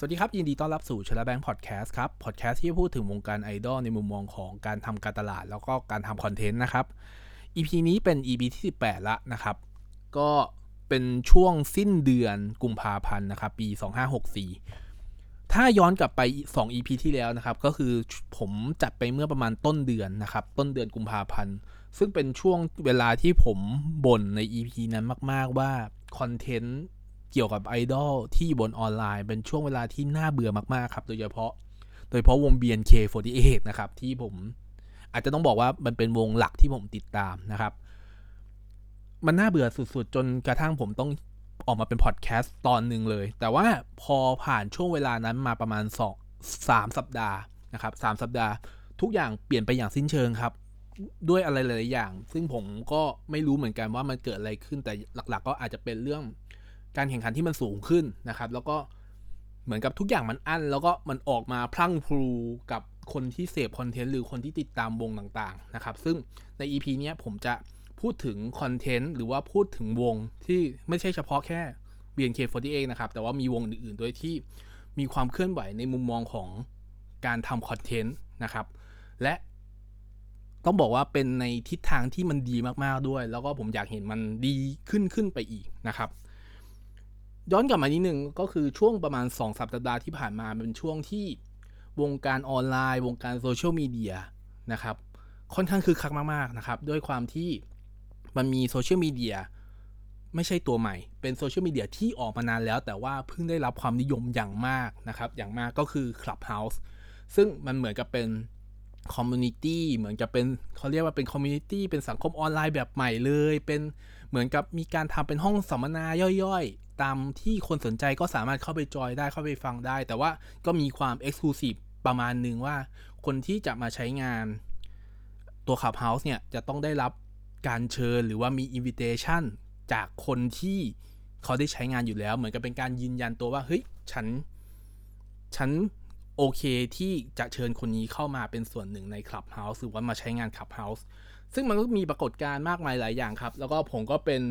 สวัสดีครับ ยินดีต้อนรับสู่ชลแบงค์พอดแคสต์ครับพอดแคสต์ที่พูดถึงวงการไอดอลในมุมมองของการทำการตลาด แล้วก็การทำคอนเทนต์นะครับ EP นี้เป็น EP ที่ 18 ละนะครับ ก็เป็นช่วงสิ้นเดือนกุมภาพันธ์นะครับ ปี 2564 ถ้าย้อนกลับไป 2 EP ที่แล้วนะครับ ก็คือผมจัดไปเมื่อประมาณต้นเดือนนะครับ ต้นเดือนกุมภาพันธ์ ซึ่งเป็นช่วงเวลาที่ผมบ่นใน EP นั้นมาก ๆว่าคอนเทนต์ เกี่ยวกับไอดอลที่บนออนไลน์ เป็นช่วงเวลาที่น่าเบื่อมากๆครับ โดยเฉพาะ โดยเฉพาะวง BNK48 นะครับที่ผมอาจจะต้องบอกว่ามันเป็นวงหลักที่ผมติดตามนะครับ มันน่าเบื่อสุดๆ จนกระทั่งผมต้องออกมาเป็นพอดแคสต์ตอนหนึ่งเลย แต่ว่าพอผ่านช่วงเวลานั้นมาประมาณ2 3สัปดาห์นะครับ3สัปดาห์ ทุกอย่างเปลี่ยนไปอย่างสิ้นเชิงครับ ด้วยอะไรหลายๆอย่าง ซึ่งผมก็ไม่รู้เหมือนกันว่ามันเกิดอะไรขึ้นแต่หลัก ๆ ก็อาจจะเป็นเรื่อง การแข่งขันที่มันสูงขึ้นนะครับ แล้วก็เหมือนกับทุกอย่างมันอั้น แล้วก็มันออกมาพลั่งพลูกับคนที่เสพคอนเทนต์หรือคนที่ติดตามวงต่างๆนะครับ ซึ่งใน EP เนี้ยผมจะพูดถึงคอนเทนต์หรือว่าพูดถึงวงที่ไม่ใช่เฉพาะแค่ BNK48 นะครับ แต่ว่ามีวงอื่นๆด้วยที่มีความเคลื่อนไหวในมุมมองของการทำคอนเทนต์นะครับ และต้องบอกว่าเป็นในทิศทางที่มันดีมากๆด้วย แล้วก็ผมอยากเห็นมันดีขึ้นขึ้นไปอีกนะครับ ย้อนกลับมานิดนึงก็คือช่วงประมาณ2สัปดาห์ที่ผ่านมาเป็นช่วงที่วงการออนไลน์ วงการโซเชียลมีเดียนะครับ ค่อนข้างคือคักมากๆนะครับ ด้วยความที่มันมีโซเชียลมีเดียไม่ใช่ตัวใหม่ เป็นโซเชียลมีเดียที่ออกมานานแล้ว แต่ว่าเพิ่งได้รับความนิยมอย่างมากนะครับ อย่างมากก็คือ Clubhouse ซึ่งมันเหมือนกับเป็น community เหมือนกับเป็นเขาเรียกว่าเป็น community เป็นสังคมออนไลน์แบบใหม่เลย เป็นเหมือนกับมีการทำเป็นห้องสัมมนาย่อย ตามที่คนสนใจก็สามารถเข้าไปจอยได้เข้าไปฟังได้ แต่ว่าก็มีความ exclusive ประมาณหนึ่งว่า คนที่จะมาใช้งานตัว Clubhouse เนี่ยจะต้องได้รับการเชิญหรือว่ามีอินวิเ t ชันจากคนที่เขาได้ใช้งานอยู่แล้ว เหมือนกับเป็นการยืนยันตัวว่า เฮ้ย ฉัน ฉันโอเคที่จะเชิญคนนี้เข้ามาเป็นส่วนหนึ่งใน Clubhouse หรือว่ามาใช้งาน Clubhouse ซึ่งมันก็มีปรากฏการณ์มากมายหลายอย่างครับ แล้วก็ผมก็เป็น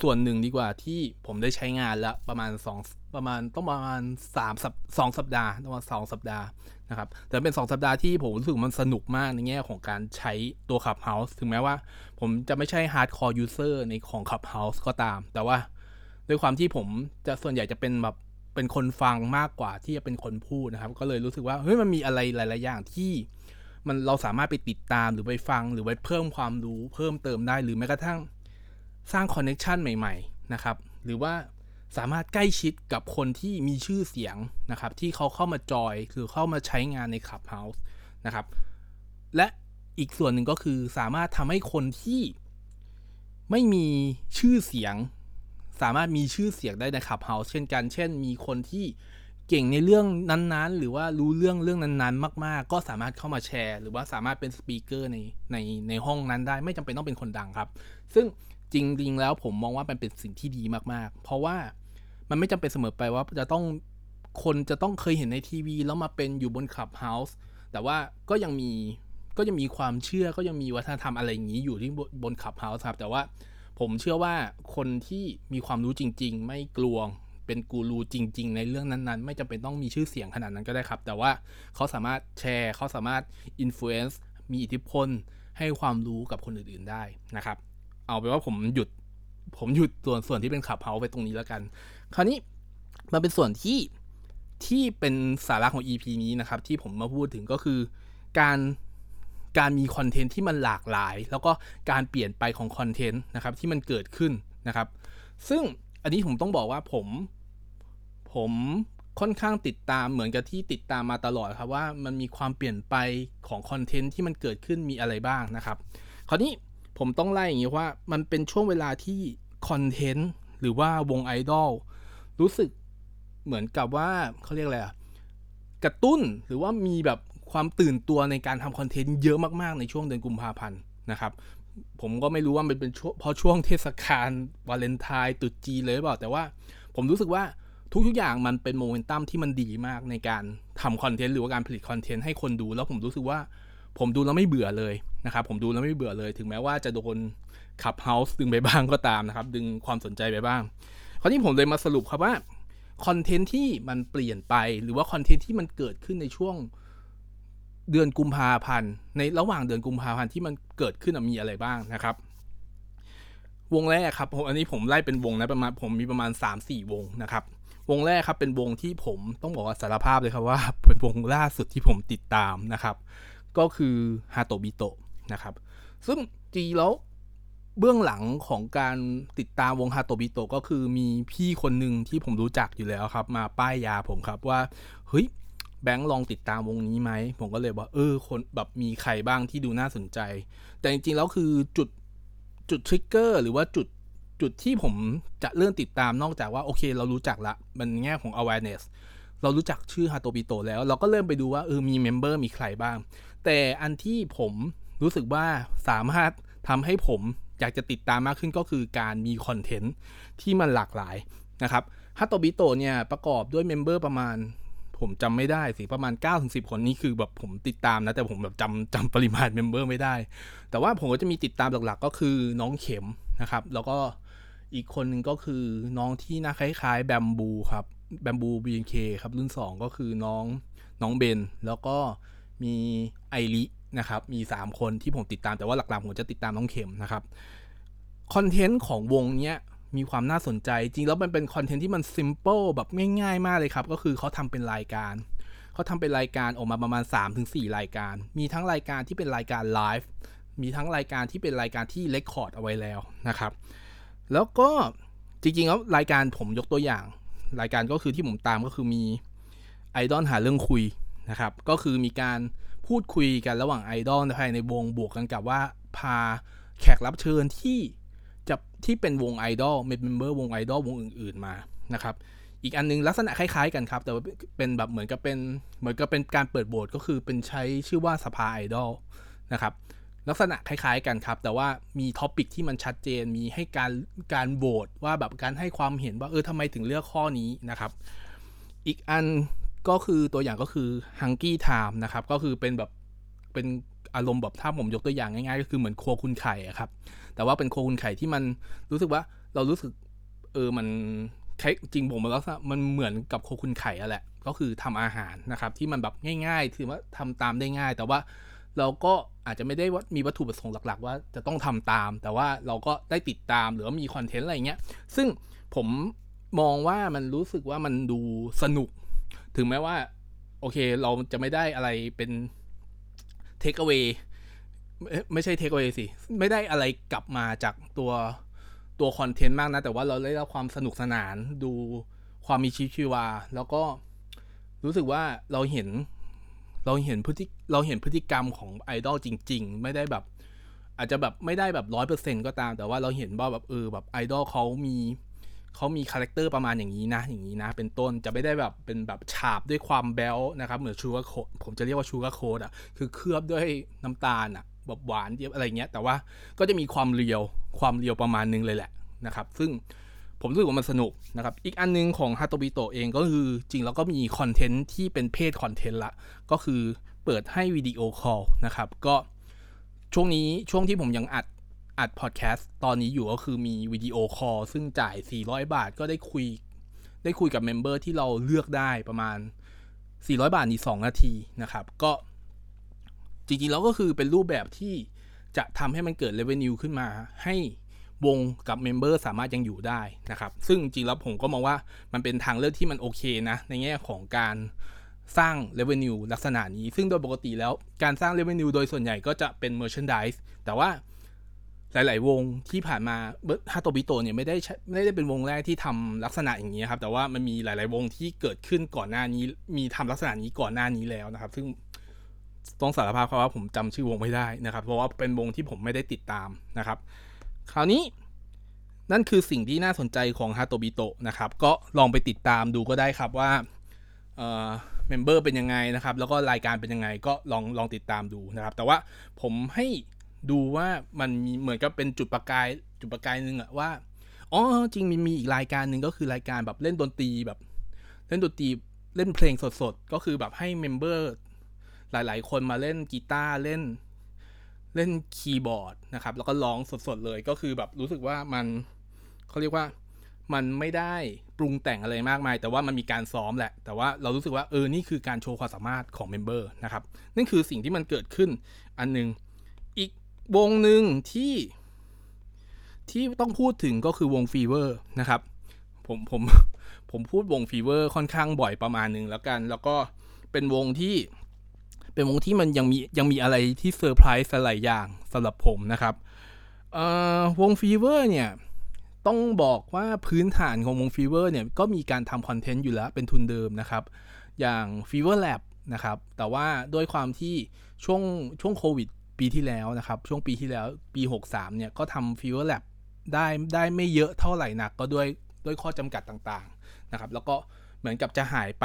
ส่วนหนึ่งดีกว่าที่ผมได้ใช้งานแล้วประมาณ 2 ประมาณต้องประมาณ3สัปสองสัปดาห์ประมาณ2สัปดาห์นะครับแต่เป็น 2 สัปดาห์ที่ผมรู้สึกมันสนุกมากในแง่ของการใช้ตัว Clubhouse ถึงแม้ว่า ผมจะไม่ใช่ hardcore user ในของ Clubhouse ก็ตาม แต่ว่าด้วยความที่ผมจะส่วนใหญ่จะเป็นแบบเป็นคนฟังมากกว่าที่จะเป็นคนพูดนะครับ ก็เลยรู้สึกว่าเฮ้ยมันมีอะไรหลาย ๆ อย่างที่ มันเราสามารถไปติดตามหรือไปฟังหรือไปเพิ่มความรู้เพิ่มเติมได้หรือแม้กระทั่งสร้าง connection ใหม่ๆนะครับหรือว่าสามารถใกล้ชิดกับคนที่มีชื่อเสียงนะครับที่เขาเข้ามาจอยคือเข้ามาใช้งานใน Clubhouse นะครับและอีกส่วนหนึ่งก็คือสามารถทำให้คนที่ไม่มีชื่อเสียง สามารถมีชื่อเสียงได้ใน Clubhouse เช่นกัน เช่น มีคนที่ เก่งในเรื่องนั้นๆ หรือว่ารู้เรื่องเรื่องนั้นๆ มาก ๆ ก็สามารถเข้ามาแชร์ หรือว่าสามารถเป็นสปีกเกอร์ในในในห้องนั้นได้ ไม่จำเป็นต้องเป็นคนดังครับ ซึ่งจริงๆแล้วผมมองว่ามันเป็นสิ่งที่ดีมากๆ เพราะว่ามันไม่จำเป็นเสมอไปว่าจะต้องคนจะต้องเคยเห็นในทีวี แล้วมาเป็นอยู่บนคลับเฮาส์แต่ว่าก็ยังมีก็ยังมีความเชื่อก็ยังมีวัฒนธรรมอะไรอย่างนี้อยู่ที่บน Clubhouse ครับแต่ว่าผมเชื่อว่าคนที่มีความรู้จริง ๆ ไม่กลวง เป็นกูรูจริง ๆ ในเรื่องนั้นๆ ไม่จำเป็นต้องมีชื่อเสียงขนาดนั้นก็ได้ครับ แต่ว่าเขาสามารถแชร์เขาสามารถ influence มีอิทธิพล ให้ความรู้กับคนอื่นๆได้นะครับ เอาเป็นว่าผมหยุดผมหยุดส่วนส่วนที่เป็น Clubhouse ไปตรงนี้แล้วกัน คราวนี้มันเป็นส่วนที่ที่เป็นสาระของ EP นี้นะครับ ที่ผมมาพูดถึงก็คือการการมีคอนเทนต์ที่มันหลากหลาย แล้วก็การเปลี่ยนไปของคอนเทนต์นะครับที่มันเกิดขึ้นนะครับ ซึ่งอันนี้ผมต้องบอกว่าผม ผมค่อนข้างติดตามเหมือนกับที่ติดตามมาตลอดครับว่ามันมีความเปลี่ยนไปของคอนเทนต์ที่มันเกิดขึ้นมีอะไรบ้างนะครับ คราวนี้ผมต้องไล่อย่างนี้ว่ามันเป็นช่วงเวลาที่คอนเทนต์หรือว่าวงไอดอลรู้สึกเหมือนกับว่าเขาเรียกอะไรอะกระตุ้นหรือว่ามีแบบความตื่นตัวในการทำคอนเทนต์เยอะมากๆในช่วงเดือนกุมภาพันธ์นะครับ ผมก็ไม่รู้ว่ามันเป็นเพราะช่วงเทศกาลวาเลนไทน์ตรุษจีนเลยหรือเปล่าแต่ว่าผมรู้สึกว่า ทุกๆอย่างมันเป็นโมเมนตัมที่มันดีมากในการทำคอนเทนต์หรือว่าการผลิตคอนเทนต์ให้คนดูแล้วผมรู้สึกว่าผมดูแล้วไม่เบื่อเลยนะครับ ผมดูแล้วไม่เบื่อเลย ถึงแม้ว่าจะโดน Clubhouse ดึงไปบ้างก็ตามนะครับ ดึงความสนใจไปบ้าง คราวนี้ผมเลยมาสรุปครับว่าคอนเทนต์ที่มันเปลี่ยนไปหรือว่าคอนเทนต์ที่มันเกิดขึ้นในช่วงเดือนกุมภาพันธ์ในระหว่างเดือนกุมภาพันธ์ที่มันเกิดขึ้นมีอะไรบ้างนะครับ วงแรกครับอันนี้ผมไล่เป็นวงนะประมาณผมมีประมาณ 3-4 วงนะครับ วงแรกครับเป็นวงที่ผมต้องบอกว่าสารภาพเลยครับว่าเป็นวงล่าสุดที่ผมติดตามนะครับ ก็คือฮาโตบิโตะนะครับ ซึ่งจริงแล้วเบื้องหลังของการติดตามวงฮาโตบิโตะก็คือมีพี่คนหนึ่งที่ผมรู้จักอยู่แล้วครับ มาป้ายยาผมครับว่าเฮ้ยแบงค์ลองติดตามวงนี้ไหม ผมก็เลยว่าเออคนแบบมีใครบ้างที่ดูน่าสนใจ แต่จริงๆแล้วคือจุดจุดทริกเกอร์หรือว่าจุด จุดที่ผมจะเริ่มติดตามนอกจากว่าโอเค เรารู้จักละมันแง่ของ awareness เรารู้จักชื่อฮาโตบิโตแล้ว เราก็เริ่มไปดูว่าเออมี member มีใครบ้าง แต่อันที่ผมรู้สึกว่าสามารถทำให้ผมอยากจะติดตามมากขึ้นก็คือการมีคอนเทนต์ที่มันหลากหลายนะครับฮาโตบิโตเนี่ยประกอบด้วย member ประมาณ ผมจำไม่ได้สิประมาณ 9-10 คนนี้คือแบบผมติดตามนะ แต่ผมแบบจำจำปริมาณ member ไม่ได้ แต่ว่าผมก็จะมีติดตามหลักๆ ก็คือน้องเข็มนะครับ แล้วก็ อีกคนหนึ่งก็คือน้องที่หน้าคล้ายๆแบมบูครับแบมบู BNK ครับรุ่น 2 ก็คือน้องน้องเบน แล้วก็มีไอรินะครับ มี 3 คนที่ผมติดตามแต่ว่าหลักๆผมจะติดตามน้องเข็มนะครับคอนเทนต์ของวงเนี้ยมีความน่าสนใจ จริงแล้วมันเป็นคอนเทนต์ที่มัน simple แบบง่ายๆมากเลยครับ ก็คือเขาทำเป็นรายการ เขาทำเป็นรายการออกมาประมาณ 3-4 รายการ มีทั้งรายการที่เป็นรายการไลฟ์มีทั้งรายการที่เป็นรายการที่ record เอาไว้แล้วนะครับ แล้วก็จริงๆแล้วรายการผมยกตัวอย่าง รายการก็คือที่ผมตามก็คือมีไอดอลหาเรื่องคุยนะครับ ก็คือมีการพูดคุยกันระหว่างไอดอลภายในวงบวกกันกับว่าพาแขกรับเชิญที่จะที่เป็นวงไอดอล member วงไอดอลวงอื่น ๆมานะครับ อีกอันนึงลักษณะคล้ายๆกันครับ แต่ว่าเป็นแบบเหมือนกับเป็นเหมือนกับเป็นการเปิดโบสก็คือเป็นใช้ชื่อว่าสภาไอดอลนะครับ ลักษณะคล้ายๆกันครับ แต่ว่ามีท็อปิกที่มันชัดเจนมีให้การการโหวตว่าแบบการให้ความเห็นว่าเออทำไมถึงเลือกข้อนี้นะครับ อีกอันก็คือตัวอย่างก็คือ Hungry Time นะครับ ก็คือเป็นแบบเป็นอารมณ์แบบถ้าผมยกตัวอย่างง่ายๆ ก็คือเหมือนครัวคุณไข่ครับ แต่ว่าเป็นครัวคุณไข่ที่มันรู้สึกว่าเรารู้สึกเออมันจริงผมมันลักษณะมันเหมือนกับครัวคุณไข่อะแหละ ก็คือทำอาหารนะครับ ที่มันแบบง่ายๆ ถือว่าทำตามได้ง่าย แต่ว่า เราก็อาจจะไม่ได้ว่ามีวัตถุประสงค์หลัก ๆ ว่าจะต้องทำตาม แต่ว่าเราก็ได้ติดตามหรือว่ามีคอนเทนต์อะไรเงี้ย ซึ่งผมมองว่ามันรู้สึกว่ามันดูสนุก ถึงแม้ว่า โอเคเราจะไม่ได้อะไรเป็นเทคเอาไว้ไม่ใช่เทคเอาไว้สิ ไม่ได้อะไรกลับมาจากตัวตัวคอนเทนต์มากนะ แต่ว่าเราได้รับความสนุกสนานดูความมีชีวิตชีวา แล้วก็รู้สึกว่าเราเห็น เราเห็นพฤติเราเห็นพฤติกรรมของไอดอลจริง ๆ ไม่ได้แบบ อาจจะแบบไม่ได้แบบร้อยเปอร์เซ็นก็ตาม แต่ว่าเราเห็นว่าแบบเออแบบไอดอลเขามีเขามี character ประมาณอย่างนี้นะ อย่างนี้นะ เป็นต้นจะไม่ได้แบบเป็นแบบฉาบด้วยความแบ๊วนะครับ เหมือน sugar coat ผมจะเรียกว่า sugar coat อะคือเคลือบด้วยน้ำตาลอะแบบหวานเยอะอะไรเงี้ย แต่ว่าก็จะมีความ real ความ real ประมาณนึงเลยแหละนะครับ ซึ่ง ผมรู้สึกว่ามันสนุกนะครับ อีกอันนึงของฮาโตบิโตเองก็คือจริงแล้วก็มีคอนเทนต์ที่เป็น paid content ละ ก็คือเปิดให้วิดีโอคอลนะครับ ก็ช่วงนี้ช่วงที่ผมยังอัดอัดพอดแคสต์ตอนนี้อยู่ก็คือมีวิดีโอคอลซึ่งจ่าย 400 บาทก็ได้คุย ได้คุยกับ member ที่เราเลือกได้ประมาณ 400 บาทนี่2นาทีนะครับ ก็จริงๆแล้วก็คือเป็นรูปแบบที่จะทำให้มันเกิด revenue ขึ้นมาให้ วงกับ member สามารถยังอยู่ได้นะครับ ซึ่งจริงแล้วผมก็มองว่ามันเป็นทางเลือกที่มันโอเคนะ ในแง่ของการสร้าง revenue ลักษณะนี้ ซึ่งโดยปกติแล้วการสร้าง revenue โดยส่วนใหญ่ก็จะเป็น merchandise แต่ว่าหลาย ๆ วงที่ผ่านมาฮาโตบิโตเนี่ยไม่ได้ไม่ได้เป็นวงแรกที่ทำลักษณะอย่างนี้ครับ แต่ว่ามันมีหลาย ๆ วงที่เกิดขึ้นก่อนหน้านี้ มีทำลักษณะนี้ก่อนหน้านี้แล้วนะครับ ซึ่งต้องสารภาพครับว่าผมจำชื่อวงไม่ได้นะครับ เพราะว่าเป็นวงที่ผมไม่ได้ติดตามนะครับ คราวนี้นั่นคือสิ่งที่น่าสนใจของฮาโตบิโตะนะครับ ก็ลองไปติดตามดูก็ได้ครับว่าเมมเบอร์เป็นยังไงนะครับ แล้วก็รายการเป็นยังไงก็ลองลองติดตามดูนะครับ แต่ว่าผมให้ดูว่ามันมีเหมือนกับเป็นจุดประกายจุดประกายหนึ่งอะว่าอ๋อจริงมีมีอีกรายการหนึ่งก็คือรายการแบบเล่นดนตรีแบบ เล่นดนตรีเล่นเพลงสดๆ ก็คือแบบให้ member หลายๆ คนมาเล่นกีตาร์เล่น เล่นคีย์บอร์ดนะครับ แล้วก็ร้องสดๆเลยก็คือแบบรู้สึกว่ามันเขาเรียกว่ามันไม่ได้ปรุงแต่งอะไรมากมาย แต่ว่ามันมีการซ้อมแหละ แต่ว่าเรารู้สึกว่าเออนี่คือการโชว์ความสามารถของ member นะครับนั่นคือสิ่งที่มันเกิดขึ้นอันหนึ่ง อีกวงหนึ่งที่ที่ต้องพูดถึงก็คือวง Fever นะครับผมผมผมพูดวง Fever ค่อนข้างบ่อยประมาณหนึ่งแล้วกัน แล้วก็เป็นวงที่ เป็นวงที่มันยังมียังมีอะไรที่เซอร์ไพรส์หลายอย่างสำหรับผมนะครับวง Fever เนี่ยต้องบอกว่าพื้นฐานของวง Fever เนี่ยก็มีการทำคอนเทนต์อยู่แล้วเป็นทุนเดิมนะครับ อย่าง Fever Lab นะครับแต่ว่าด้วยความที่ช่วงช่วงโควิดปีที่แล้วนะครับ ช่วงปีที่แล้วปี 63เนี่ยก็ทำ Fever Lab ได้ได้ไม่เยอะเท่าไหร่นักก็ด้วยด้วยข้อจำกัดต่างๆนะครับ แล้วก็เหมือนกับจะหายไป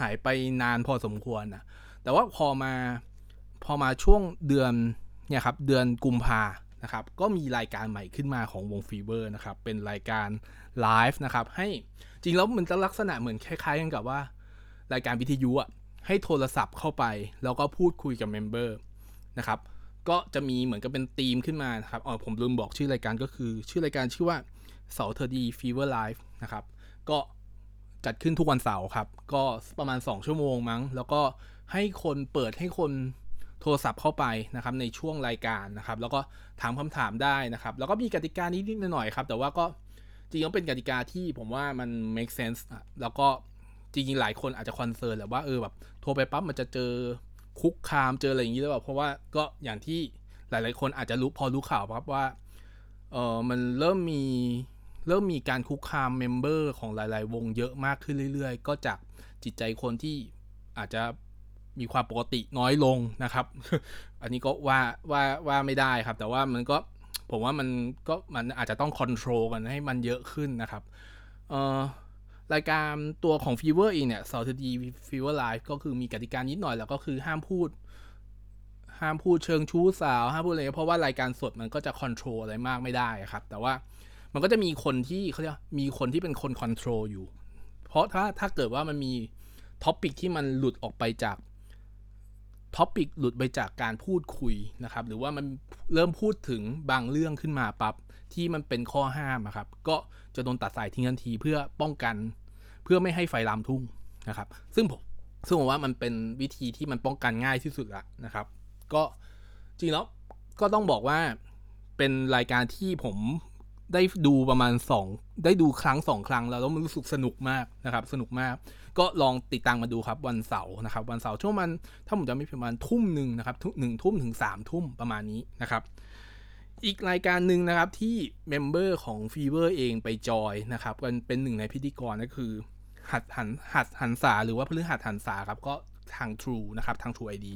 หายไปนานพอสมควรนะ แต่ว่าพอมาพอมาช่วงเดือนเนี่ยครับเดือนกุมภานะครับก็มีรายการใหม่ขึ้นมาของวงฟีเบอร์นะครับเป็นรายการไลฟ์นะครับให้จริงแล้วมันจะลักษณะเหมือนคล้ายๆกันกับว่า รายการวิทยุอะให้โทรศัพท์เข้าไป แล้วก็พูดคุยกับ member นะครับก็จะมีเหมือนกับเป็นธีมขึ้นมานะครับอ๋อผมลืมบอกชื่อรายการก็คือ ชื่อรายการชื่อว่า Saturday Fever Live นะครับก็จัดขึ้นทุกวันเสาร์ครับ ก็ประมาณ 2 ชั่วโมงมั้ง แล้วก็ ให้คนเปิดให้คนโทรศัพท์เข้าไปนะครับในช่วงรายการนะครับ แล้วก็ถามคำถามได้นะครับ แล้วก็มีกติกานิดๆหน่อยๆครับ แต่ว่าก็จริงๆเป็นกติกาที่ผมว่ามัน make sense อะแล้วก็จริงๆหลายคนอาจจะ concern แหละว่าเออแบบโทรไปปั๊บมันจะเจอคุกคามเจออะไรอย่างนี้หรือเปล่าเพราะว่าก็อย่างที่หลายๆคนอาจจะรู้พอรู้ข่าวครับว่าเออมันเริ่มมีเริ่มมีการคุกคาม member ของหลาย ๆ วงเยอะมากขึ้นเรื่อย ๆ ก็จากจิตใจคนที่อาจจะ มีความปกติน้อยลงนะครับ อันนี้ก็ว่าว่าว่าไม่ได้ครับ แต่ว่ามันก็ผมว่ามันก็มันอาจจะต้อง control กันให้มันเยอะขึ้นนะครับเออรายการตัวของ Fever เองเนี่ย s a u t d Fever Live ก็คือมีกติกานิดหน่อยแล้วก็คือห้ามพูด ห้ามพูดเชิงชู้สาวห้ามพูดอะไรเพราะว่ารายการสดมันก็จะ control อะไรมากไม่ได้ครับ แต่ว่ามันก็จะมีคนที่เขาเรียกมีคนที่เป็นคน control อยู่ เพราะถ้าถ้าเกิดว่ามันมี topic ที่มันหลุดออกไปจาก topic หลุดไปจากการพูดคุยนะครับ หรือว่ามันเริ่มพูดถึงบางเรื่องขึ้นมาปั๊บที่มันเป็นข้อห้ามครับ ก็จะโดนตัดสายทิ้งทันทีเพื่อป้องกัน เพื่อไม่ให้ไฟลามทุ่งนะครับ ซึ่งผมซึ่งผมว่ามันเป็นวิธีที่มันป้องกันง่ายที่สุดละนะครับ ก็จริงแล้วก็ต้องบอกว่าเป็นรายการที่ผม ได้ดูประมาณ 2 ได้ดูครั้ง 2 ครั้งแล้วแล้วมันรู้สึกสนุกมากนะครับ สนุกมาก ก็ลองติดตามมาดูครับวันเสาร์นะครับ วันเสาร์ช่วงมันถ้าผมจะไม่ผิดประมาณทุ่มหนึ่งนะครับหนึ่งทุ่มถึง3ามทุ่มประมาณนี้นะครับ อีกรายการหนึ่งนะครับที่เมมเบอร์ของ Fever เองไปจอยนะครับกันเป็นหนึ่งในพิธีกรก็คือหัดหันหัดหันษาหรือว่าพฤหัสหันษาครับก็ทาง True นะครับทาง True ID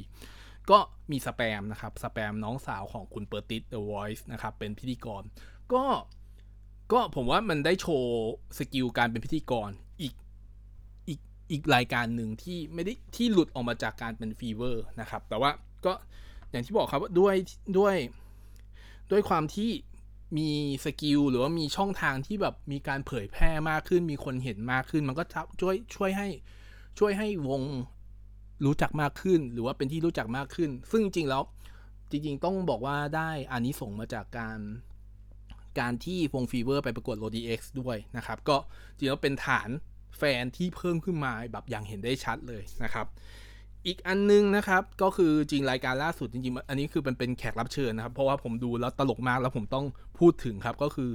ก็มีสแปมนะครับสแปมน้องสาวของคุณเปอร์ติส The Voice นะครับเป็นพิธีกร ก็ ก็ผมว่ามันได้โชว์ skill การเป็นพิธีกรอีกอีกอีกรายการหนึ่งที่ไม่ได้ที่หลุดออกมาจากการเป็น Fever นะครับ แต่ว่าก็อย่างที่บอกครับว่าด้วยด้วยด้วยความที่มี skill หรือว่ามีช่องทางที่แบบมีการเผยแพร่มากขึ้น มีคนเห็นมากขึ้น มันก็ช่วยช่วยให้ช่วยให้วงรู้จักมากขึ้น หรือว่าเป็นที่รู้จักมากขึ้น ซึ่งจริงๆแล้วจริงๆ ต้องบอกว่าได้อานิสงส์มาจากการ การที่วง Fever ไปประกวด LODI X ด้วยนะครับ ก็จริงๆแล้วเป็นฐานแฟนที่เพิ่มขึ้นมาแบบอย่างเห็นได้ชัดเลยนะครับ อีกอันนึงนะครับก็คือจริงรายการล่าสุดจริงๆ อันนี้คือเป็นเป็นแขกรับเชิญนะครับ เพราะว่าผมดูแล้วตลกมากแล้วผมต้องพูดถึงครับก็คือ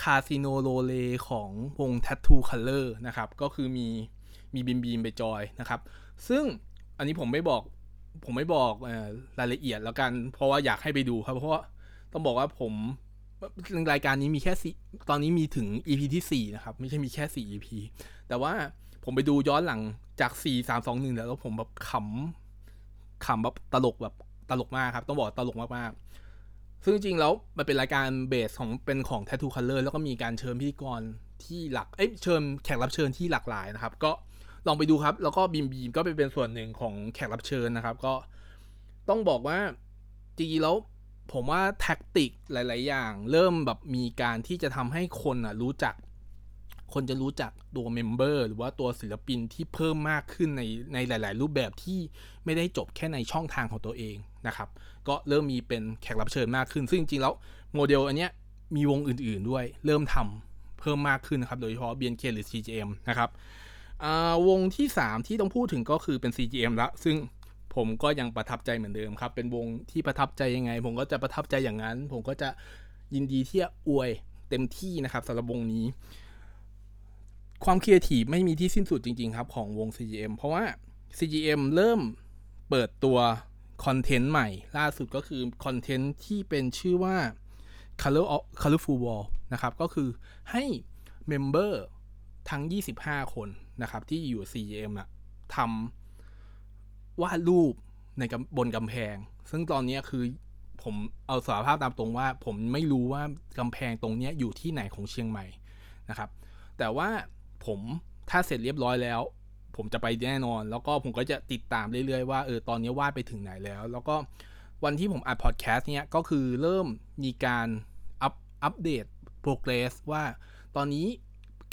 คาสิโนโรเลของวง Tattoo Color นะครับ ก็คือมีมีบีมบีมไปจอยนะครับ ซึ่งอันนี้ผมไม่บอกผมไม่บอกรายละเอียดแล้วกัน เพราะว่าอยากให้ไปดูครับ เพราะว่าต้องบอกว่าผม รายการนี้มีแค่สี่ตอนนี้มีถึง EP ที่ 4 นะครับ ไม่ใช่มีแค่ 4 EP แต่ว่าผมไปดูย้อนหลังจาก 4 3 2 1 แล้วผมแบบขำขำแบบตลกแบบตลกมากครับ ต้องบอกตลกมากๆ ซึ่งจริงๆแล้วมันเป็นรายการเบสของเป็นของ Tattoo Color แล้วก็มีการเชิญพิธีกรที่หลัก เอ้ยเชิญแขกรับเชิญที่หลากหลายนะครับ ก็ลองไปดูครับ แล้วก็บีมบีมก็ไปเป็นส่วนหนึ่งของแขกรับเชิญนะครับ ก็ต้องบอกว่าจริงๆแล้ว ผมว่า tactic หลาย ๆ อย่าง เริ่มแบบมีการที่จะทำให้คนอะรู้จัก คนจะรู้จักตัว member หรือว่าตัวศิลปินที่เพิ่มมากขึ้นในในหลาย ๆ รูปแบบที่ไม่ได้จบแค่ในช่องทางของตัวเองนะครับ ก็เริ่มมีเป็นแขกรับเชิญมากขึ้น ซึ่งจริง ๆ แล้วโมเดลอันเนี้ยมีวงอื่น ๆ ด้วย เริ่มทำเพิ่มมากขึ้นนะครับ โดยเฉพาะ BNK หรือ CGM นะครับวงที่ 3 ที่ต้องพูดถึงก็คือเป็น CGM ละ ซึ่ง ผมก็ยังประทับใจเหมือนเดิมครับ เป็นวงที่ประทับใจยังไง ผมก็จะประทับใจอย่างนั้น ผมก็จะยินดีที่จะอวยเต็มที่นะครับสำหรับวงนี้ ความครีเอทีฟไม่มีที่สิ้นสุดจริง ๆ ครับ ของวง CGM เพราะว่า CGM เริ่มเปิดตัวคอนเทนต์ใหม่ ล่าสุดก็คือคอนเทนต์ที่เป็นชื่อว่า Color of Colorful Wall นะครับ ก็คือให้ member ทั้ง 25 คนนะครับ ที่อยู่ CGM อะทำ วาดรูปในบนกำแพง ซึ่งตอนนี้คือผมเอาสารภาพตามตรงว่า ผมไม่รู้ว่ากำแพงตรงนี้อยู่ที่ไหนของเชียงใหม่นะครับ แต่ว่าผมถ้าเสร็จเรียบร้อยแล้ว ผมจะไปแน่นอน แล้วก็ผมก็จะติดตามเรื่อยๆว่าเออตอนนี้วาดไปถึงไหนแล้ว แล้วก็วันที่ผมอัดพอดแคสต์เนี้ยก็คือเริ่มมีการอัปอัปเดต progress ว่าตอนนี้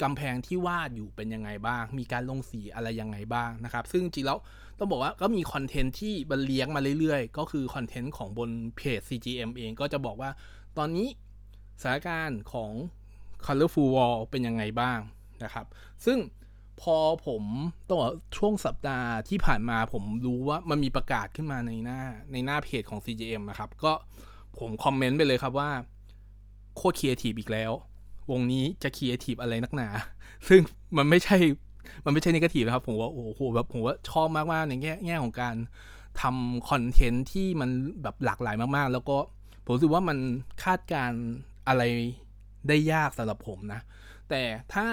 กำแพงที่วาดอยู่เป็นยังไงบ้าง มีการลงสีอะไรยังไงบ้างนะครับ ซึ่งจริงแล้ว ต้องบอกว่าก็มีคอนเทนต์ที่บรรเลี้ยงมาเรื่อยๆ ก็คือคอนเทนต์ของบนเพจ CGM เองก็จะบอกว่าตอนนี้สถานการณ์ของ Colorful Wall เป็นยังไงบ้างนะครับ ซึ่งพอผมต้องบอกช่วงสัปดาห์ที่ผ่านมาผมรู้ว่ามันมีประกาศขึ้นมาในหน้าในหน้าเพจของ CGM นะครับ ก็ผมคอมเมนต์ไปเลยครับว่า โคตรครีเอทีฟอีกแล้ว วงนี้จะครีเอทีฟอะไรนักหนา ซึ่งมันไม่ใช่ มันไม่ใช่ negative นะครับผมว่าโอ้โหแบบผมว่าชอบมากๆในแง่แง่ของการทำคอนเทนต์ที่มันแบบหลากหลายมากๆ แล้วก็ผมรู้สึกว่ามันคาดการอะไรได้ยากสำหรับผมนะ แต่ถ้า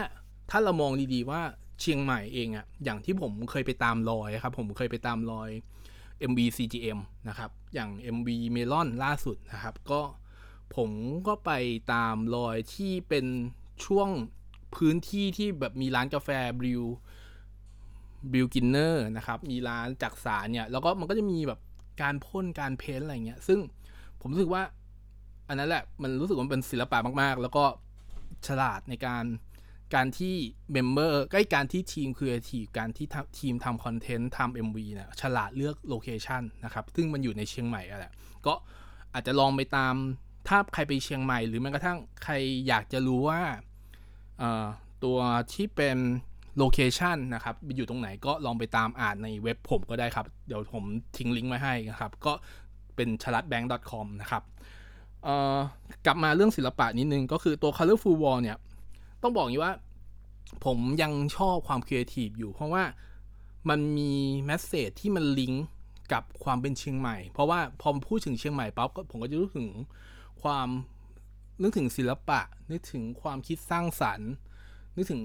ถ้าเรามองดีๆว่าเชียงใหม่เองอะอย่างที่ผมเคยไปตามรอยครับ ผมเคยไปตามรอย MV CGM นะครับ อย่าง MV Melon ล่าสุดนะครับ ก็ผมก็ไปตามรอยที่เป็นช่วง พื้นที่ที่แบบมีร้านกาแฟ Brewginning นะครับ มีร้านจักสานเนี่ย แล้วก็มันก็จะมีแบบการพ่นการ paint อะไรเงี้ย ซึ่งผมรู้สึกว่า อันนั้นแหละมันรู้สึกว่าเป็นศิลปะมาก ๆ แล้วก็ฉลาดในการการที่ member ใกล้การที่ทีมครีเอทีฟการที่ทีมทำคอนเทนต์ทำ MV เนี่ยฉลาดเลือก location นะครับ ซึ่งมันอยู่ในเชียงใหม่อะแหละก็อาจจะลองไปตามถ้าใครไปเชียงใหม่ หรือแม้กระทั่งใครอยากจะรู้ว่า ตัวที่เป็น location นะครับอยู่ตรงไหนก็ลองไปตามอ่านในเว็บผมก็ได้ครับ เดี๋ยวผมทิ้งลิงก์ไว้ให้นะครับ ก็เป็นชลัดแบงก์ .com นะครับกลับมาเรื่องศิลปะนิดนึง ก็คือตัว Colorful Wall เนี่ย ต้องบอกอย่างนี้ว่าผมยังชอบความครีเอทีฟอยู่เพราะว่ามันมี message ที่มันลิงก์กับความเป็นเชียงใหม่ เพราะว่าพอพูดถึงเชียงใหม่ปั๊บผมก็จะรู้ถึงความ นึกถึงศิลปะ นึกถึงความคิดสร้างสรรค์ นึกถึง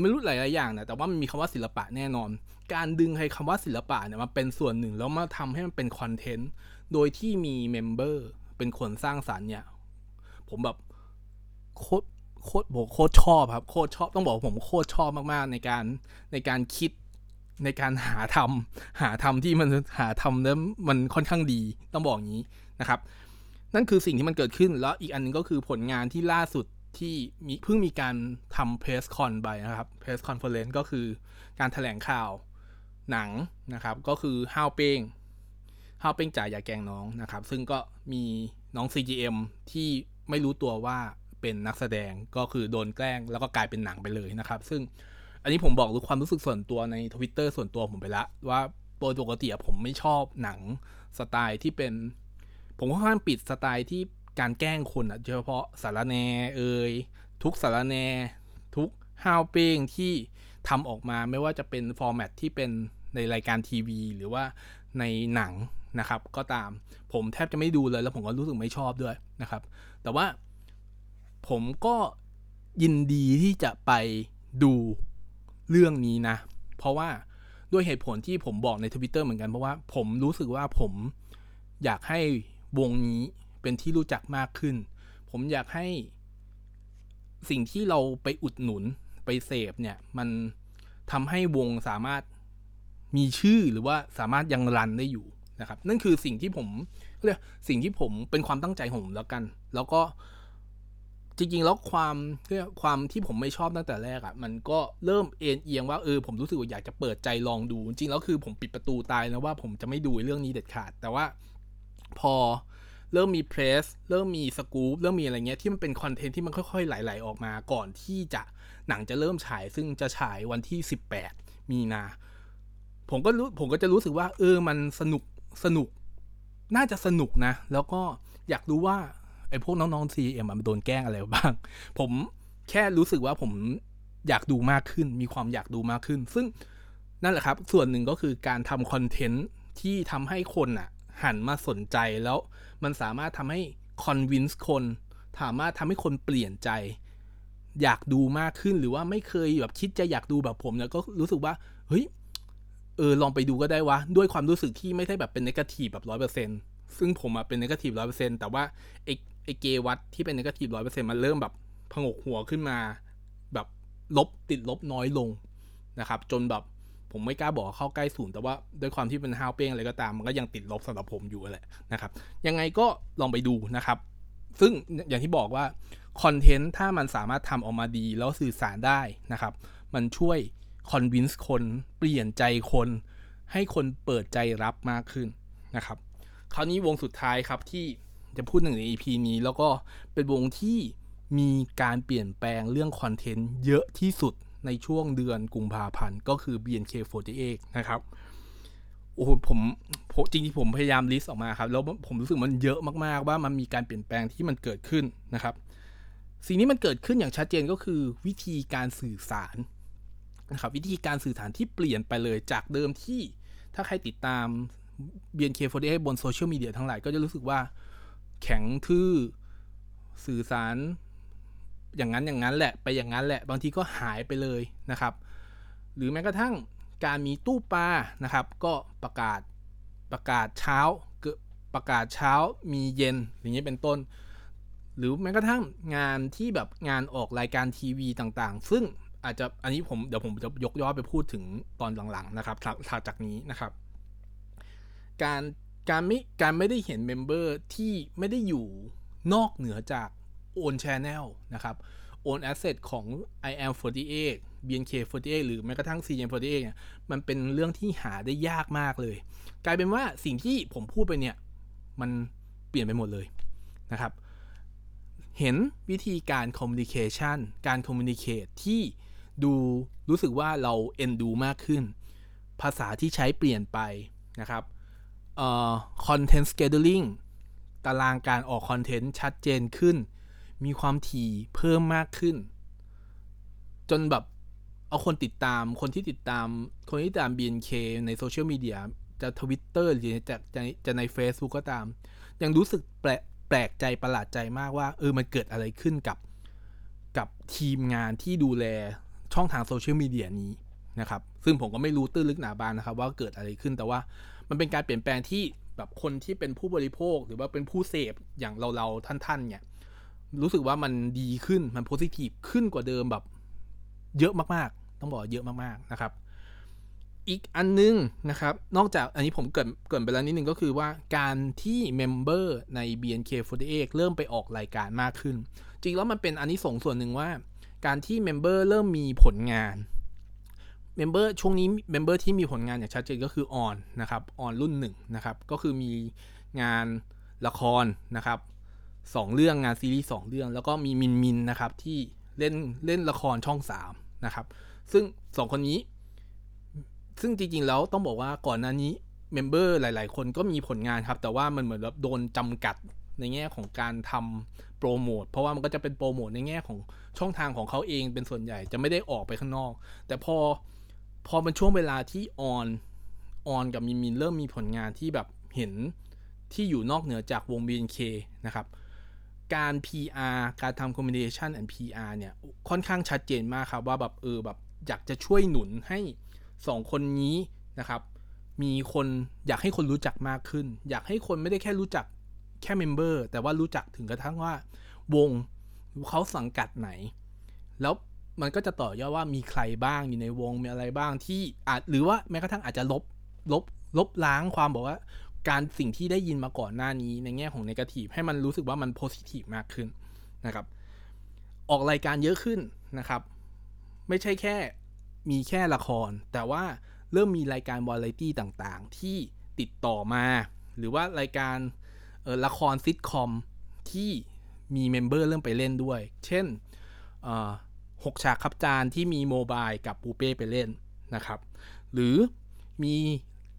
ไม่รู้หลายๆอย่างนะแต่ว่ามันมีคำว่าศิลปะแน่นอน การดึงให้คำว่าศิลปะเนี่ยมาเป็นส่วนหนึ่งแล้วมาทำให้มันเป็นคอนเทนต์โดยที่มีเมมเบอร์เป็นคนสร้างสารรค์เนี่ย ผมแบบโคตรโคตรผมโคตรชอบครับโคตรชอบต้องบอกผมโคตรชอบมากๆในการในการคิดในการหาทำหาทำที่มันหาทำแล้วมันค่อนข้างดีต้องบอกอย่างนี้นะครับ นั่นคือสิ่งที่มันเกิดขึ้น แล้วอีกอันนึงก็คือผลงานที่ล่าสุดที่มีเพิ่งมีการทำ press con ไปนะครับ press conference ก็คือการถแถลงข่าวหนังนะครับ ก็คือฮาวเป้งฮาวเป้งจ๋ายอย่าแกงน้องนะครับ ซึ่งก็มีน้อง CGM ที่ไม่รู้ตัวว่าเป็นนักแสดงก็คือโดนแกล้งแล้วก็กลายเป็นหนังไปเลยนะครับ ซึ่งอันนี้ผมบอกรู้ความรู้สึกส่วนตัวในทวิตเตอร์ส่วนตัวผมไปละว่าโดยปกติผมไม่ชอบหนังสไตล์ที่เป็น ผมค่อนข้างปิดสไตล์ที่การแกล้งคนอะเฉพาะสาระแนเอยทุกสาระแน ทุกฮาวเป้งที่ทำออกมาไม่ว่าจะเป็น format ที่เป็นในรายการทีวี หรือว่าในหนังนะครับ ก็ตามผมแทบจะไม่ดูเลย แล้วผมก็รู้สึกไม่ชอบด้วยนะครับ แต่ว่าผมก็ยินดีที่จะไปดูเรื่องนี้นะ เพราะว่าด้วยเหตุผลที่ผมบอกในทวิตเตอร์เหมือนกันเพราะว่าผมรู้สึกว่าผมอยากให้ วงนี้เป็นที่รู้จักมากขึ้น ผมอยากให้สิ่งที่เราไปอุดหนุนไปเสพเนี่ย มันทำให้วงสามารถมีชื่อหรือว่าสามารถยังรันได้อยู่นะครับ นั่นคือสิ่งที่ผมเรียกสิ่งที่ผมเป็นความตั้งใจของผมแล้วกัน แล้วก็จริงๆ แล้วความเรียกความที่ผมไม่ชอบตั้งแต่แรกอะ่ะ มันก็เริ่มเอ็นเอียงว่าเออผมรู้สึกว่าอยากจะเปิดใจลองดู จริงแล้วคือผมปิดประตูตายนะว่าผมจะไม่ดูเรื่องนี้เด็ดขาด แต่ว่า พอเริ่มมีเพรสเริ่มมีสกู๊ปเริ่มมีอะไรเงี้ยที่มันเป็นคอนเทนต์ที่มันค่อยๆ ไหลๆออกมาก่อนที่จะหนังจะเริ่มฉาย ซึ่งจะฉายวันที่ 18 มีนา ผมก็รู้ผมก็จะรู้สึกว่า เออมันสนุกสนุก น่าจะสนุกนะ แล้วก็อยากรู้ว่าไอ้พวกน้องๆ CM มันโดนแกล้งอะไรบ้าง ผมแค่รู้สึกว่าผมอยากดูมากขึ้น มีความอยากดูมากขึ้น ซึ่งนั่นแหละครับ ส่วนหนึ่งก็คือการทำคอนเทนต์ที่ทำให้คนอะ หันมาสนใจแล้วมันสามารถทำให้คอนวินส์คน สามารถทำให้คนเปลี่ยนใจ อยากดูมากขึ้นหรือว่าไม่เคยแบบคิดจะอยากดูแบบผมเนี่ยก็รู้สึกว่า เฮ้ย เออ ลองไปดูก็ได้วะ ด้วยความรู้สึกที่ไม่ได้แบบเป็นนกาทีฟแบบร้อยเปอร์เซ็นซึ่งผมอะเป็นนกาทีฟร้อยเปอร์เซ็นต์แต่ว่าไอไอเกวัตที่เป็นนกาทีฟร้อยเปอร์เซ็นต์มันเริ่มแบบผงกหัวขึ้นมา แบบลบติดลบน้อยลงนะครับ จนแบบ ผมไม่กล้าบอกเข้าใกล้ศูนย์แต่ว่าด้วยความที่เป็นฮาวเป้งอะไรก็ตาม มันก็ยังติดลบสำหรับผมอยู่แหละนะครับ ยังไงก็ลองไปดูนะครับ ซึ่งอย่างที่บอกว่าคอนเทนต์ถ้ามันสามารถทำออกมาดีแล้วสื่อสารได้นะครับ มันช่วยคอนวินส์คนเปลี่ยนใจคน ให้คนเปิดใจรับมากขึ้นนะครับ คราวนี้วงสุดท้ายครับที่จะพูดหนึ่งใน EP นี้ แล้วก็เป็นวงที่มีการเปลี่ยนแปลงเรื่องคอนเทนต์เยอะที่สุด ในช่วงเดือนกุมภาพันธ์ก็คือ BNK48 นะครับโอ้โหผมจริงๆผมพยายามลิสต์ออกมาครับ แล้วผมรู้สึกมันเยอะมากๆว่ามันมีการเปลี่ยนแปลงที่มันเกิดขึ้นนะครับ สิ่งนี้มันเกิดขึ้นอย่างชัดเจนก็คือวิธีการสื่อสารนะครับ วิธีการสื่อสารที่เปลี่ยนไปเลยจากเดิมที่ถ้าใครติดตาม BNK48 บนโซเชียลมีเดียทั้งหลายก็จะรู้สึกว่าแข็งทื่อสื่อสาร อย่างนั้นอย่างนั้นแหละไปอย่างนั้นแหละบางทีก็หายไปเลยนะครับ หรือแม้กระทั่งการมีตู้ปลานะครับ ก็ประกาศประกาศเช้าเกิดประกาศเช้ามีเย็นอย่างนี้เป็นต้น หรือแม้กระทั่งงานที่แบบงานออกรายการทีวีต่างๆ ซึ่งอาจจะอันนี้ผมเดี๋ยวผมจะยกย้อนไปพูดถึงตอนหลังๆนะครับถัดจากนี้นะครับ การการไม่การไม่ได้เห็นเมมเบอร์ที่ไม่ได้อยู่นอกเหนือจาก own channel นะครับ own asset ของ i am 48 bnk 48 หรือแม้กระทั่ง cm 48 เนี่ยมันเป็นเรื่องที่หาได้ยากมากเลย กลายเป็นว่าสิ่งที่ผมพูดไปเนี่ย มันเปลี่ยนไปหมดเลยนะครับ เห็นวิธีการ communication การ communicate ที่ดูรู้สึกว่าเราเอ็นดูมากขึ้น ภาษาที่ใช้เปลี่ยนไปนะครับเอ่อ content scheduling ตารางการออกคอนเทนต์ชัดเจนขึ้น มีความถี่เพิ่มมากขึ้น จนแบบเอาคนติดตามคนที่ติดตาม คนที่ตาม BNK ในโซเชียลมีเดียจะทวิตเตอร์หรือจะจะจะใน Facebook ก็ตาม ยังรู้สึกแปลแปลกใจประหลาดใจมากว่า เออมันเกิดอะไรขึ้นกับกับทีมงานที่ดูแลช่องทางโซเชียลมีเดียนี้นะครับ ซึ่งผมก็ไม่รู้ตื้นลึกหนาบานนะครับ ว่าเกิดอะไรขึ้นแต่ว่ามันเป็นการเปลี่ยนแปลงที่แบบคนที่เป็นผู้บริโภคหรือว่าเป็นผู้เสพอย่างเราเราท่านๆเนี่ย รู้สึกว่ามันดีขึ้นมันโพซิทีฟขึ้นกว่าเดิมแบบ เยอะมากๆ ต้องบอกเยอะมากๆนะครับ อีกอันนึงนะครับ นอกจากอันนี้ผมเกิดเกิดไปแล้วนิดนึงก็คือว่าการที่ member ใน BNK48 เริ่มไปออกรายการมากขึ้น จริงแล้วมันเป็นอันนี้ส่งส่วนหนึ่งว่า การที่ member เริ่มมีผลงาน member ช่วงนี้เมมเบอร์ที่มีผลงานอย่างชัดเจนก็คืออรนะครับอรรุ่นหนึ่งนะครับ ก็คือมีงานละครนะครับ สองเรื่องงานซีรีส์สองเรื่อง แล้วก็มีมินมินนะครับที่เล่นเล่นละครช่องสามนะครับ ซึ่งสองคนนี้ ซึ่งจริงๆแล้วต้องบอกว่าก่อนหน้านี้เมมเบอร์หลาย ๆ คนก็มีผลงานครับ แต่ว่ามันเหมือนแบบโดนจำกัดในแง่ของการทำโปรโมทเพราะว่ามันก็จะเป็นโปรโมทในแง่ของช่องทางของเขาเองเป็นส่วนใหญ่จะไม่ได้ออกไปข้างนอก แต่พอพอเป็นช่วงเวลาที่ออนออนกับมินมินเริ่มมีผลงานที่แบบเห็นที่อยู่นอกเหนือจากวง BNK นะครับ การ PR การทำ communication and PR เนี่ย ค่อนข้างชัดเจนมากครับ ว่าแบบเออแบบอยากจะช่วยหนุนให้สองคนนี้นะครับ มีคนอยากให้คนรู้จักมากขึ้น อยากให้คนไม่ได้แค่รู้จักแค่เมมเบอร์แต่ว่ารู้จักถึงกระทั่งว่าวงเขาสังกัดไหน แล้วมันก็จะต่อยอดว่ามีใครบ้างอยู่ในวงมีอะไรบ้างที่อาจหรือว่าแม้กระทั่งอาจจะลบลบลบล้างความบอกว่า การสิ่งที่ได้ยินมาก่อนหน้านี้ในแง่ของนกาทีฟให้มันรู้สึกว่ามันโพสิทีฟมากขึ้นนะครับ ออกรายการเยอะขึ้นนะครับ ไม่ใช่แค่มีแค่ละคร แต่ว่าเริ่มมีรายการวาไรตี้ต่างๆ ที่ติดต่อมา หรือว่ารายการออละครซิทคอมที่มี member เริ่มไปเล่นด้วย เช่นหกฉากครับจารย์ที่มีโมบายกับปูเป้ไปเล่นนะครับ หรือมี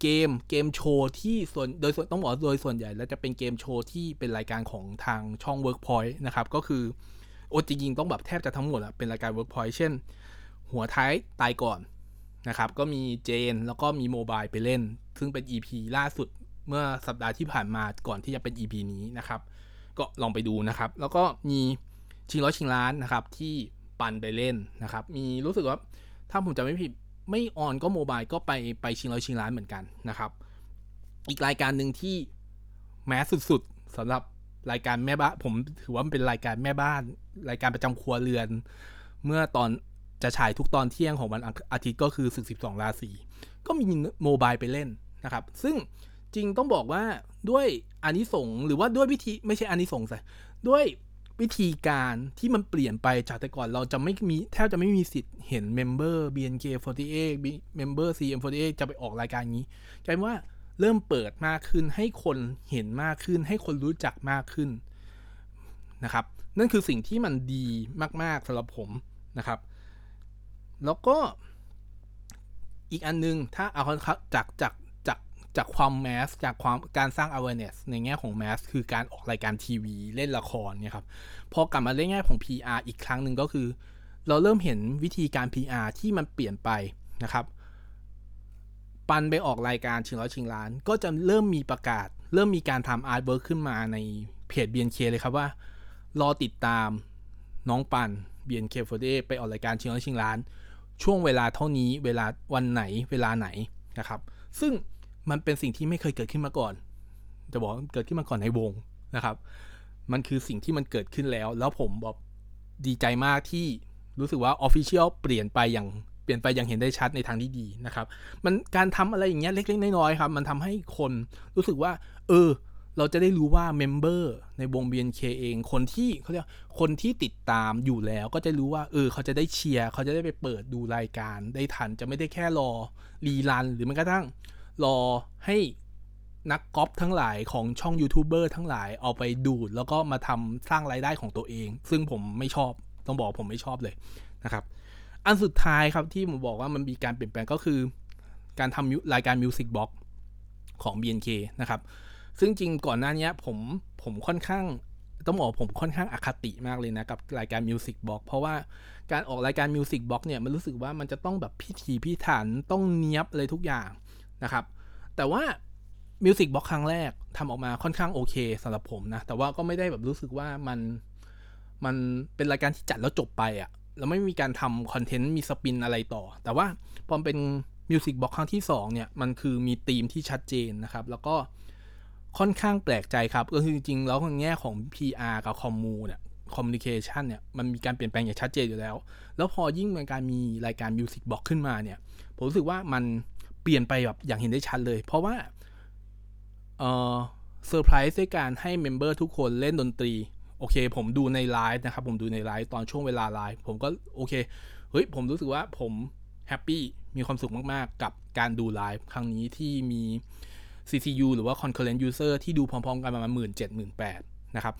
เกมเกมโชว์ที่ส่วนโดยส่วนต้องบอกโดยส่วนใหญ่ แล้วจะเป็นเกมโชว์ที่เป็นรายการของทางช่อง Workpoint นะครับ ก็คือโอจริงๆต้องแบบแทบจะทั้งหมดอะเป็นรายการ Workpoint เช่น หัวท้ายตายก่อนนะครับ ก็มีเจนแล้วก็มีโมบายไปเล่น ซึ่งเป็น EP ล่าสุดเมื่อสัปดาห์ที่ผ่านมาก่อนที่จะเป็น EP นี้นะครับ ก็ลองไปดูนะครับ แล้วก็มีชิงร้อยชิงล้านนะครับที่ปันไปเล่นนะครับ มีรู้สึกว่าถ้าผมจะไม่ผิด ไม่ออนก็โมบายก็ไปไปชิงร้อยชิงล้านเหมือนกันนะครับ อีกรายการหนึ่งที่mass สุดๆสำหรับรายการแม่บ้านผมถือว่ามันเป็นรายการแม่บ้าน รายการประจำครัวเรือน เมื่อตอนจะฉายทุกตอนเที่ยงของวันอาทิตย์ก็คือศึกสิบสองราศีก็มีโมบายไปเล่นนะครับ ซึ่งจริงต้องบอกว่าด้วยอานิสงส์หรือว่าด้วยวิธีไม่ใช่อานิสงส์สิด้วย วิธีการที่มันเปลี่ยนไปจากแต่ก่อนเราจะไม่มีแทบจะไม่มีสิทธิ์เห็นเมมเบอร์ BNK48 member CM48 จะไปออกรายการนี้กลายว่าเริ่มเปิดมากขึ้นให้คนเห็นมากขึ้น ให้คนรู้จักมากขึ้นนะครับ นั่นคือสิ่งที่มันดีมาก ๆสำหรับผมนะครับ แล้วก็อีกอันนึงถ้าเอาจากจาก จากความแมสจากความการสร้าง awareness ในแง่ของแมสคือการออกรายการทีวีเล่นละครเนี่ยครับพอกลับมาเล่นแง่ของ PR อีกครั้งหนึ่งก็คือ เราเริ่มเห็นวิธีการ PR ที่มันเปลี่ยนไปนะครับ ปันไปออกรายการชิงร้อยชิงล้าน ก็จะเริ่มมีประกาศ เริ่มมีการทำ artwork ขึ้นมาในเพจ BNK เลยครับว่า รอติดตามน้องปัน BNK48 ไปออกรายการชิงร้อยชิงล้าน ช่วงเวลาเท่านี้เวลาวันไหนเวลาไหนนะครับ ซึ่ง มันเป็นสิ่งที่ไม่เคยเกิดขึ้นมาก่อน จะบอกเกิดขึ้นมาก่อนในวงนะครับ มันคือสิ่งที่มันเกิดขึ้นแล้ว แล้วผมบอกดีใจมากที่รู้สึกว่า official เปลี่ยนไปอย่างเปลี่ยนไปอย่างเห็นได้ชัดในทางที่ดีนะครับ มันการทำอะไรอย่างเงี้ยเล็ก ๆ น้อยๆครับ มันทำให้คนรู้สึกว่า เออ เราจะได้รู้ว่า member ในวง BNK เองคนที่เขาเรียกคนที่ติดตามอยู่แล้ว ก็จะรู้ว่า เออ เขาจะได้เชียร์เขาจะได้ไปเปิดดูรายการได้ทัน จะไม่ได้แค่รอ rerun หรือแม้กระทั่ง รอให้นักก๊อปทั้งหลายของช่องยูทูบเบอร์ทั้งหลายเอาไปดูด แล้วก็มาทำสร้างรายได้ของตัวเอง ซึ่งผมไม่ชอบต้องบอกผมไม่ชอบเลยนะครับ อันสุดท้ายครับที่ผมบอกว่ามันมีการเปลี่ยนแปลงก็คือ การทำรายการ Music Box ของ BNK นะครับ ซึ่งจริงก่อนหน้านี้ผมผมค่อนข้างต้องบอกผมค่อนข้างอคติมากเลยนะ กับรายการ Music Box เพราะว่าการออกรายการ Music Box เนี่ยมันรู้สึกว่ามันจะต้องแบบพิถีพิถันต้องเนี้ยบเลยทุกอย่าง นะครับ แต่ว่า Music Box ครั้งแรกทำออกมาค่อนข้างโอเคสำหรับผมนะ แต่ว่าก็ไม่ได้แบบรู้สึกว่ามันมันเป็นรายการที่จัดแล้วจบไปอะ่ะแล้วไม่มีการทำคอนเทนต์มี spin อะไรต่อ แต่ว่าพอเป็น Music Box ครั้งที่2เนี่ยมันคือมีธีมที่ชัดเจนนะครับ แล้วก็ค่อนข้างแปลกใจครับ ก็คือจริงๆ แล้วในแง่ของ PR กับ commu เนี่ย communication เนี่ยมันมีการเปลี่ยนแปลงอย่างชัดเจนอยู่แล้ว แล้วพอยิ่งมีการมีรายการ Music Box ขึ้นมาเนี่ย ผมรู้สึกว่ามัน เปลี่ยนไปแบบอย่างเห็นได้ชัดเลย เพราะว่าเออเซอร์ไพรส์ด้วยการให้ member ทุกคนเล่นดนตรี โอเค ผมดูในไลฟ์นะครับ ผมดูในไลฟ์ตอนช่วงเวลาไลฟ์ผมก็โอเคเฮ้ยผมรู้สึกว่าผมแฮปปี้มีความสุขมาก ๆ กับการดูไลฟ์ครั้งนี้ที่มี CCU หรือว่า Concurrent User ที่ดูพร้อม ๆ กันประมาณหมื่นเจ็ดหมื่นแปดนะครับ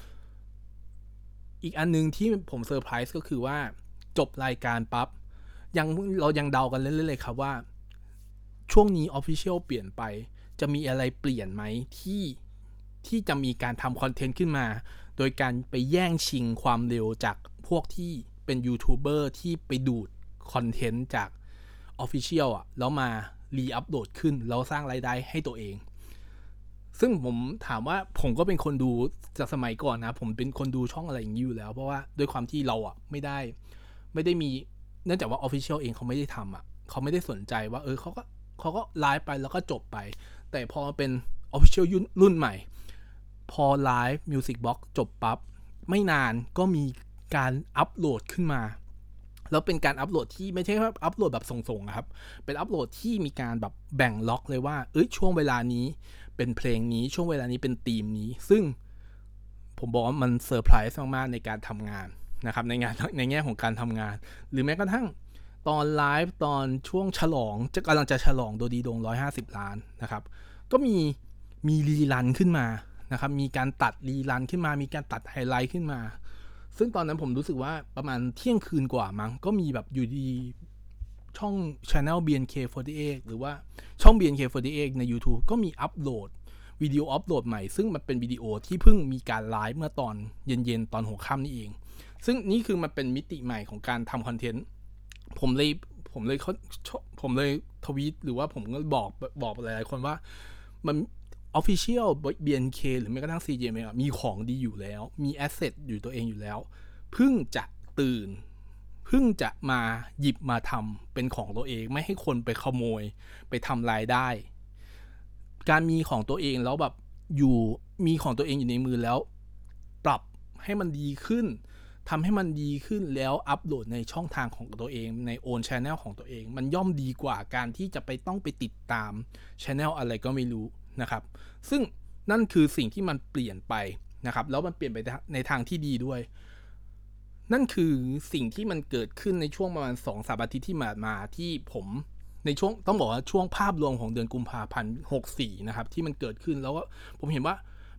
อีกอันนึงที่ผมเซอร์ไพรส์ก็คือว่าจบรายการปุ๊บยังเรายังเดากันเล่นๆเลยครับว่า ช่วงนี้ Official เปลี่ยนไป จะมีอะไรเปลี่ยนไหมที่ที่จะมีการทำคอนเทนต์ขึ้นมา โดยการไปแย่งชิงความเร็วจากพวกที่เป็นยูทูบเบอร์ที่ไปดูดคอนเทนต์จาก Official อะแล้วมา re-upload ขึ้น แล้วสร้างรายได้ให้ตัวเอง ซึ่งผมถามว่าผมก็เป็นคนดูจากสมัยก่อนนะ ผมเป็นคนดูช่องอะไรอย่างนี้อยู่แล้ว เพราะว่าด้วยความที่เราอะไม่ได้ ไม่ได้มีเนื่องจากว่า Official เองเขาไม่ได้ทำอะเขาไม่ได้สนใจว่า เออเขาก็ เขาก็ไลฟ์ไปแล้วก็จบไป แต่พอเป็น Official รุ่นใหม่ พอไลฟ์มิวสิกบ็อกจบปับ๊บไม่นานก็มีการอัปโหลดขึ้นมา แล้วเป็นการอัปโหลดที่ไม่ใช่ว่าอัปโหลดแบบส่งๆครับ เป็นอัปโหลดที่มีการแบบแบ่งล็อกเลยว่า เอ้ยช่วงเวลานี้เป็นเพลงนี้ช่วงเวลานี้เป็นธีมนี้ ซึ่งผมบอกว่ามันเซอร์ไพรส์มากๆในการทำงานนะครับในงานในแง่ของการทำงาน หรือแม้กระทั่ง ตอนไลฟ์ตอนช่วงฉลองจะกำลังจะฉลองโดดดิด่ง 150 ล้านนะครับ ก็มีมี rerun ขึ้นมานะครับ มีการตัด rerun ขึ้นมา มีการตัดไฮไลท์ขึ้นมา ซึ่งตอนนั้นผมรู้สึกว่าประมาณเที่ยงคืนกว่ามั้ง ก็มีแบบอยู่ดีช่อง Channel BNK48 หรือว่าช่อง BNK48 ใน YouTube ก็มีอัปโหลดวิดีโออัปโหลดใหม่ ซึ่งมันเป็นวิดีโอที่เพิ่งมีการไลฟ์เมื่อตอนเย็นๆ ตอนหัวค่ำนี่เอง ซึ่งนี่คือมันเป็นมิติใหม่ของการทำคอนเทนต์ ผมเลยผมเลยเขาผมเลยทวีตหรือว่าผมก็บอกบอกหลายๆคนว่า มัน Official BNK หรือแม้กระทั่ง CJM มีของดีอยู่แล้ว มี asset อยู่ตัวเองอยู่แล้ว เพิ่งจะตื่น เพิ่งจะมาหยิบมาทำเป็นของตัวเอง ไม่ให้คนไปขโมย ไปทำรายได้ การมีของตัวเองแล้วแบบอยู่มีของตัวเองอยู่ในมือแล้ว ปรับให้มันดีขึ้น ทำให้มันดีขึ้นแล้วอัปโหลดในช่องทางของตัวเองในโอนชแนลของตัวเอง มันย่อมดีกว่าการที่จะไปต้องไปติดตามชแนลอะไรก็ไม่รู้นะครับ ซึ่งนั่นคือสิ่งที่มันเปลี่ยนไปนะครับ แล้วมันเปลี่ยนไปในทางที่ดีด้วย นั่นคือสิ่งที่มันเกิดขึ้นในช่วงประมาณสองสามอาทิตย์ที่มามาที่ผมในช่วงต้องบอกว่าช่วงภาพรวมของเดือนกุมภาพันธ์หกสี่นะครับ ที่มันเกิดขึ้นแล้วก็ผมเห็นว่า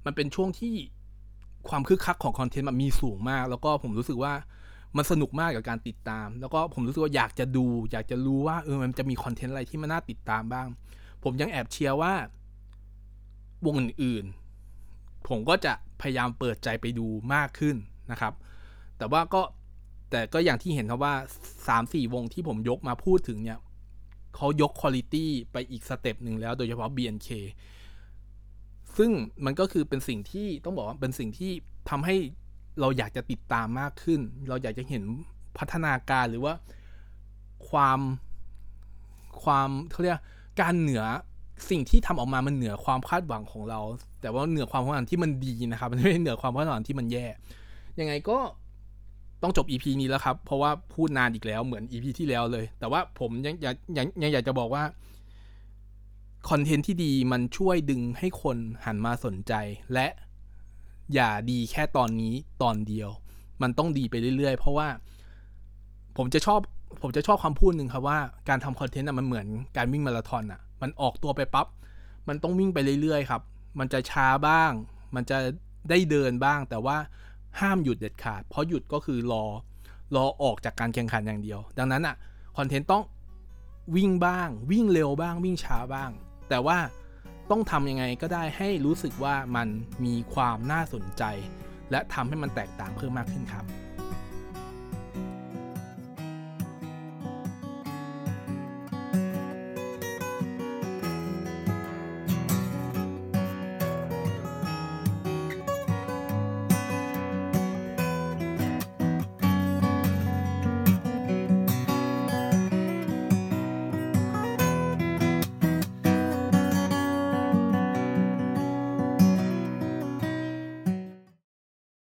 มันเป็นช่วงที่ ความคึกคักของคอนเทนต์มันมีสูงมาก แล้วก็ผมรู้สึกว่ามันสนุกมากกับการติดตาม แล้วก็ผมรู้สึกว่าอยากจะดู อยากจะรู้ว่าเออมันจะมีคอนเทนต์อะไรที่มันน่าติดตามบ้าง ผมยังแอบเชียร์ว่าวงอื่นๆ ผมก็จะพยายามเปิดใจไปดูมากขึ้นนะครับ แต่ว่าก็แต่ก็อย่างที่เห็นครับว่า 3-4 วงที่ผมยกมาพูดถึงเนี่ยเขายกคุณภาพไปอีก step หนึ่งแล้วโดยเฉพาะ BNK ซึ่งมันก็คือเป็นสิ่งที่ต้องบอกว่าเป็นสิ่งที่ทำให้เราอยากจะติดตามมากขึ้น เราอยากจะเห็นพัฒนาการหรือว่าความความเขาเรียกการเหนือสิ่งที่ทำออกมามันเหนือความคาดหวังของเรา แต่ว่าเหนือความคาดหวังที่มันดีนะครับมันไม่เหนือความคาดหวังที่มันแย่ ยังไงก็ต้องจบ EP นี้แล้วครับ เพราะว่าพูดนานอีกแล้วเหมือน EP ที่แล้วเลย แต่ว่าผมยังยังยังอยากจะบอกว่า คอนเทนต์ที่ดีมันช่วยดึงให้คนหันมาสนใจ และอย่าดีแค่ตอนนี้ตอนเดียว มันต้องดีไปเรื่อยๆ เพราะว่า ผมจะชอบผมจะชอบคำพูดหนึ่งครับว่าการทำคอนเทนต์มันเหมือนการวิ่งมาราธอนอะ มันออกตัวไปปับ๊บมันต้องวิ่งไปเรื่อยๆครับ มันจะช้าบ้าง มันจะได้เดินบ้าง แต่ว่าห้ามหยุดเด็ดขาด เพราะหยุดก็คือรอรอออกจากการแข่งขันอย่างเดียว ดังนั้นอะคอนเทนต์ต้องวิ่งบ้าง วิ่งเร็วบ้าง วิ่งช้าบ้าง แต่ว่าต้องทำยังไงก็ได้ให้รู้สึกว่ามันมีความน่าสนใจ และทำให้มันแตกต่างเพิ่มมากขึ้นครับ